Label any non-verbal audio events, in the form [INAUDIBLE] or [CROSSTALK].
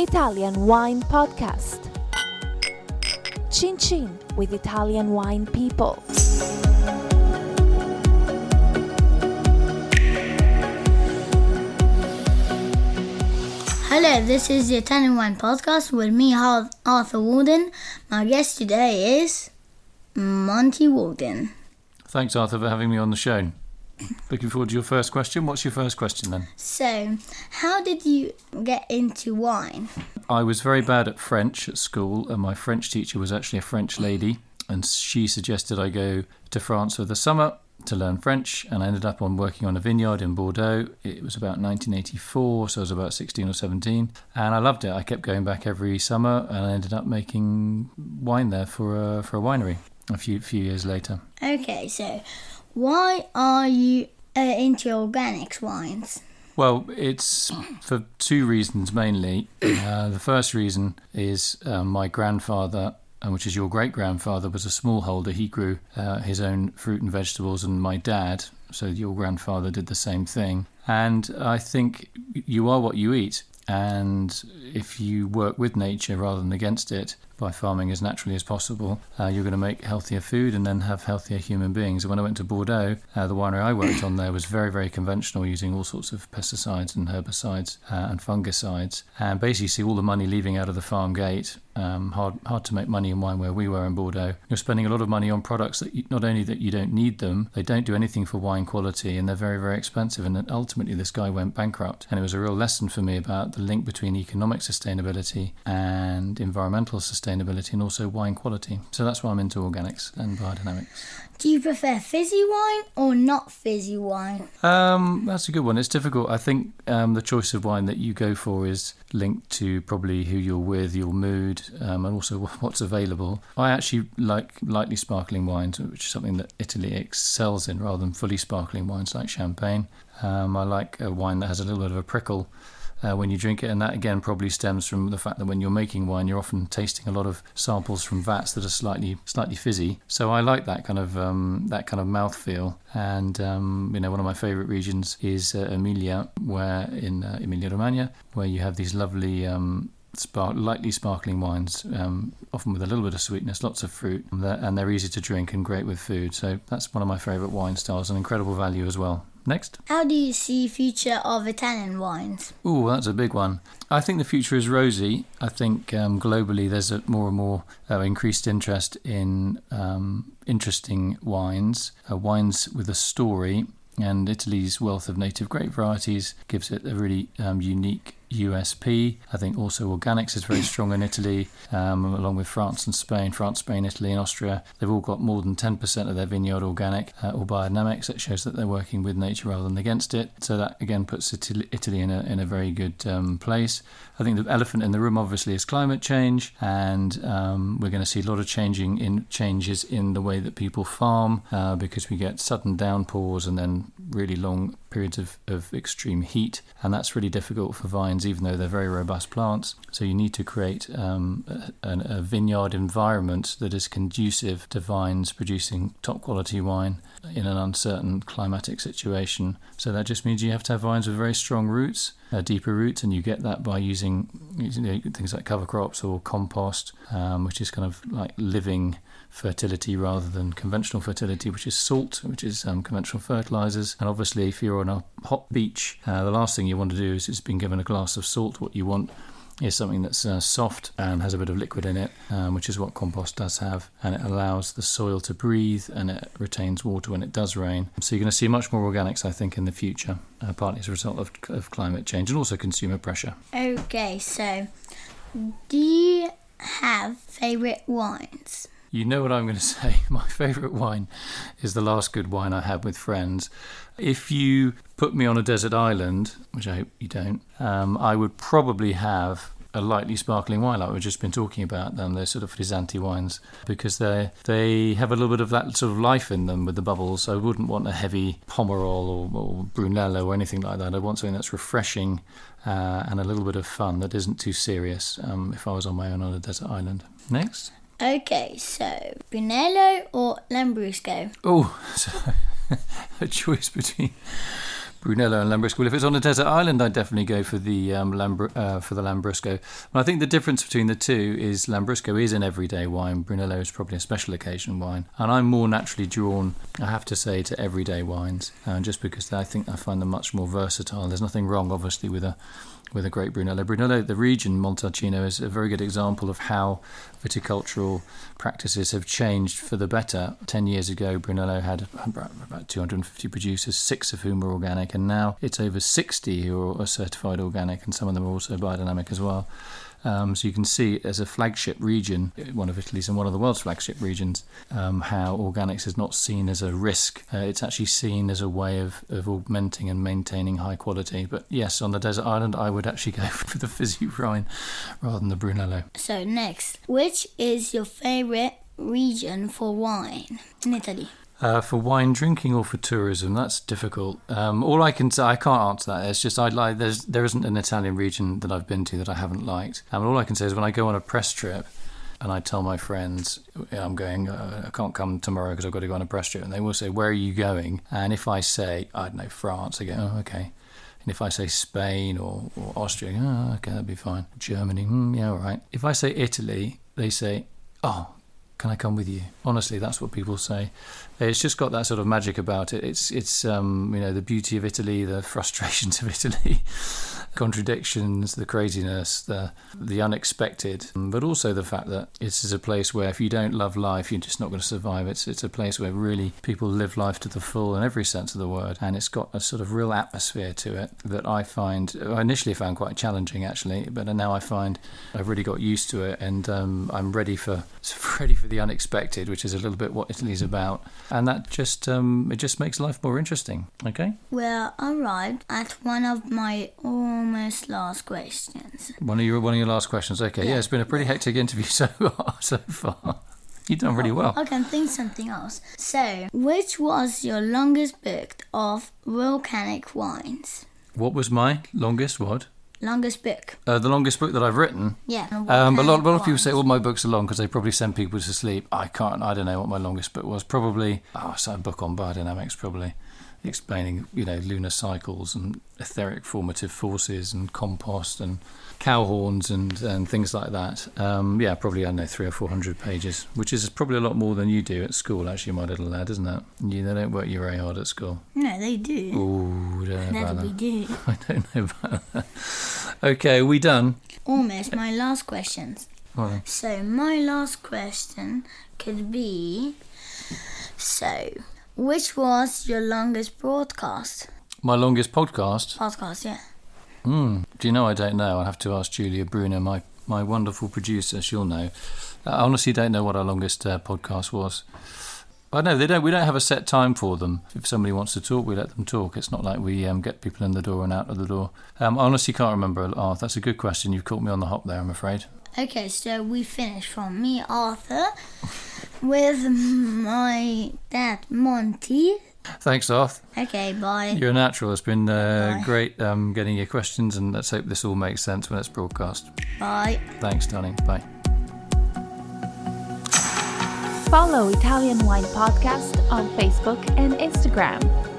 Italian Wine Podcast. Cin Cin with Italian wine people. Hello, this is the Italian Wine Podcast with me, Arthur Waldin. My guest today is Monty Waldin. Thanks, Arthur, for having me on the show. Looking forward to your first question. What's your first question then? So, how did you get into wine? I was very bad at French at school, and my French teacher was actually a French lady, and she suggested I go to France for the summer to learn French, and I ended up on working on a vineyard in Bordeaux. It was about 1984, so I was about 16 or 17, and I loved it. I kept going back every summer, and I ended up making wine there for a, for a winery a few few years later. Okay, so why are you uh, into organics wines? Well, it's for two reasons mainly. Uh, the first reason is uh, my grandfather, uh, which is your great grandfather, was a smallholder. He grew uh, his own fruit and vegetables, and my dad, so your grandfather, did the same thing. And I think you are what you eat. And if you work with nature rather than against it by farming as naturally as possible, uh, you're going to make healthier food and then have healthier human beings. And when I went to Bordeaux, uh, the winery I worked on there was very, very conventional, using all sorts of pesticides and herbicides uh, and fungicides. And basically, see all the money leaving out of the farm gate. Um, hard, hard to make money in wine where we were in Bordeaux. You're spending a lot of money on products that you, not only that you don't need them, they don't do anything for wine quality, and they're very, very expensive. And ultimately, this guy went bankrupt. And it was a real lesson for me about the link between economic sustainability and environmental sustainability, and also wine quality. So that's why I'm into organics and biodynamics. Do you prefer fizzy wine or not fizzy wine? Um, that's a good one. It's difficult. I think um, the choice of wine that you go for is linked to probably who you're with, your mood, um, and also [LAUGHS] what's available. I actually like lightly sparkling wines, which is something that Italy excels in, rather than fully sparkling wines like champagne. Um, I like a wine that has a little bit of a prickle uh, when you drink it, and that again probably stems from the fact that when you're making wine, you're often tasting a lot of samples from vats that are slightly slightly fizzy. So I like that kind of um, that kind of mouthfeel. And um, you know, one of my favourite regions is uh, Emilia, where in uh, Emilia Romagna, where you have these lovely. Um, spark, lightly sparkling wines, um, often with a little bit of sweetness, lots of fruit, and they're, and they're easy to drink and great with food. So that's one of my favourite wine styles and incredible value as well. Next. How do you see future of Italian wines? Oh, that's a big one. I think the future is rosy. I think um, globally there's a more and more uh, increased interest in um, interesting wines, uh, wines with a story. And Italy's wealth of native grape varieties gives it a really um, unique USP. I think also organics is very strong in Italy, um, along with France and Spain. France, Spain, Italy, and Austria. They've all got more than 10% of their vineyard organic uh, or biodynamics. That shows that they're working with nature rather than against it. So that again puts Italy, in a in a very good um, place. I think the elephant in the room obviously is climate change, and um, we're going to see a lot of changing in changes in the way that people farm uh, because we get sudden downpours and then really long periods of, of extreme heat, and that's really difficult for vines, even though they're very robust plants. So you need to create um, a, a vineyard environment that is conducive to vines producing top quality wine in an uncertain climatic situation. So that just means you have to have vines with very strong roots, uh, deeper roots, and you get that by using, using things like cover crops or compost, um, which is kind of like living fertility rather than conventional fertility, which is salt, which is um, conventional fertilizers. And obviously, if you're on a hot beach, uh, the last thing you want to do is it's been given a glass of salt. What you want is something that's uh, soft and has a bit of liquid in it, um, which is what compost does have, and it allows the soil to breathe and it retains water when it does rain. So you're going to see much more organics, I think, in the future, uh, partly as a result of, of climate change and also consumer pressure. Okay, so do you have favourite wines? You know what I'm going [LAUGHS] to say. My favourite wine is the last good wine I had with friends. If you put me on a desert island, which I hope you don't, um, I would probably have a lightly sparkling wine like we've just been talking about them they're sort of frizzanti wines because they they have a little bit of that sort of life in them with the bubbles. I wouldn't want a heavy Pomerol or, or Brunello or anything like that. I want something that's refreshing uh, and a little bit of fun that isn't too serious um, if I was on my own on a desert island. Next. Okay, so Brunello or Lambrusco? Oh, [LAUGHS] so [LAUGHS] a choice between Brunello and Lambrusco. Well, if it's on a desert island, I'd definitely go for the um, Lambr- uh, for the Lambrusco. But I think the difference between the two is Lambrusco is an everyday wine. Brunello is probably a special occasion wine, and I'm more naturally drawn, I have to say, to everyday wines, uh, just because I think I find them much more versatile. There's nothing wrong, obviously, with a with a great Brunello. Brunello, the region Montalcino, is a very good example of how viticultural practices have changed for the better. Ten years ago, Brunello had about 250 producers, six of whom were organic, and now it's over 60 who are certified organic, and some of them are also biodynamic as well. Um, so you can see as a flagship region, one of Italy's and one of the world's flagship regions, um, how organics is not seen as a risk. Uh, it's actually seen as a way of, of augmenting and maintaining high quality. But yes, on the desert island, I would actually [LAUGHS] go for the fizzy Rhine rather than the Brunello. So next, which is your favorite region for wine in Italy? Uh, for wine drinking or for tourism, that's difficult. Um, all I can say, I can't answer that. It's just I'd like there's there isn't an Italian region that I've been to that I haven't liked. Um, all I can say is when I go on a press trip, and I tell my friends I'm going, uh, I can't come tomorrow because I've got to go on a press trip, and they will say, "Where are you going?" And if I say I don't know France, they go, "Oh, okay." And if I say Spain or, or Austria, oh, okay, that'd be fine. Germany, mm, yeah, all right. If I say Italy, they say, "Oh, can I come with you? Honestly, that's what people say. It's just got that sort of magic about it. It's it's um, you know the beauty of Italy, the [LAUGHS] frustrations of Italy, contradictions, the craziness, the the unexpected, but also the fact that this is a place where if you don't love life, you're just not going to survive. It's it's a place where really people live life to the full in every sense of the word, and it's got a sort of real atmosphere to it that I find I initially found quite challenging actually, but now I find I've really got used to it, and um, I'm ready for [LAUGHS] ready for the unexpected, which is a little bit what Italy's about, and that just um, it just makes life more interesting. Okay. Well, arrived at one of my almost last questions. One of your one of your last questions. Okay, yeah, Yeah. it's been a pretty hectic interview [LAUGHS] so so far. You've done really oh, well. I can think something else. So, which was your longest book of volcanic wines? What was my longest? What? Longest book. Uh, the longest book that I've written. Yeah. Um, a lot, a lot of people say all my books are long because they probably send people to sleep. I can't. I don't know what my longest book was. Probably, oh, it's a book on biodynamics. Probably explaining, you know, lunar cycles and etheric formative forces and compost and cow horns and, and things like that. Um, yeah, probably I don't know three or four hundred pages, which is probably a lot more than you do at school. Actually, my little lad, isn't it? You they don't work you very hard at school. No, they do. Ooh, don't know about that. do. [LAUGHS] I don't know about that. Okay, are we done? Almost my last questions. Then. So my last question could be so which was your longest broadcast? my longest podcast. Podcast, yeah. Mm, do you know? I don't know. I'll have to ask Julia Bruner, my, my wonderful producer. She'll know. I honestly don't know what our longest uh, podcast was. I know they don't. We don't have a set time for them. If somebody wants to talk, we let them talk. It's not like we um, get people in the door and out of the door. Um, I honestly can't remember. Oh, that's a good question. You've caught me on the hop there. I'm afraid. Okay, so we finished from me, Arthur, with my dad, Monty. Thanks, Arth. Okay, bye. You're a natural. It's been uh, great um, getting your questions, and let's hope this all makes sense when it's broadcast. Bye. Thanks, darling. Bye. Follow Italian Wine Podcast on Facebook and Instagram.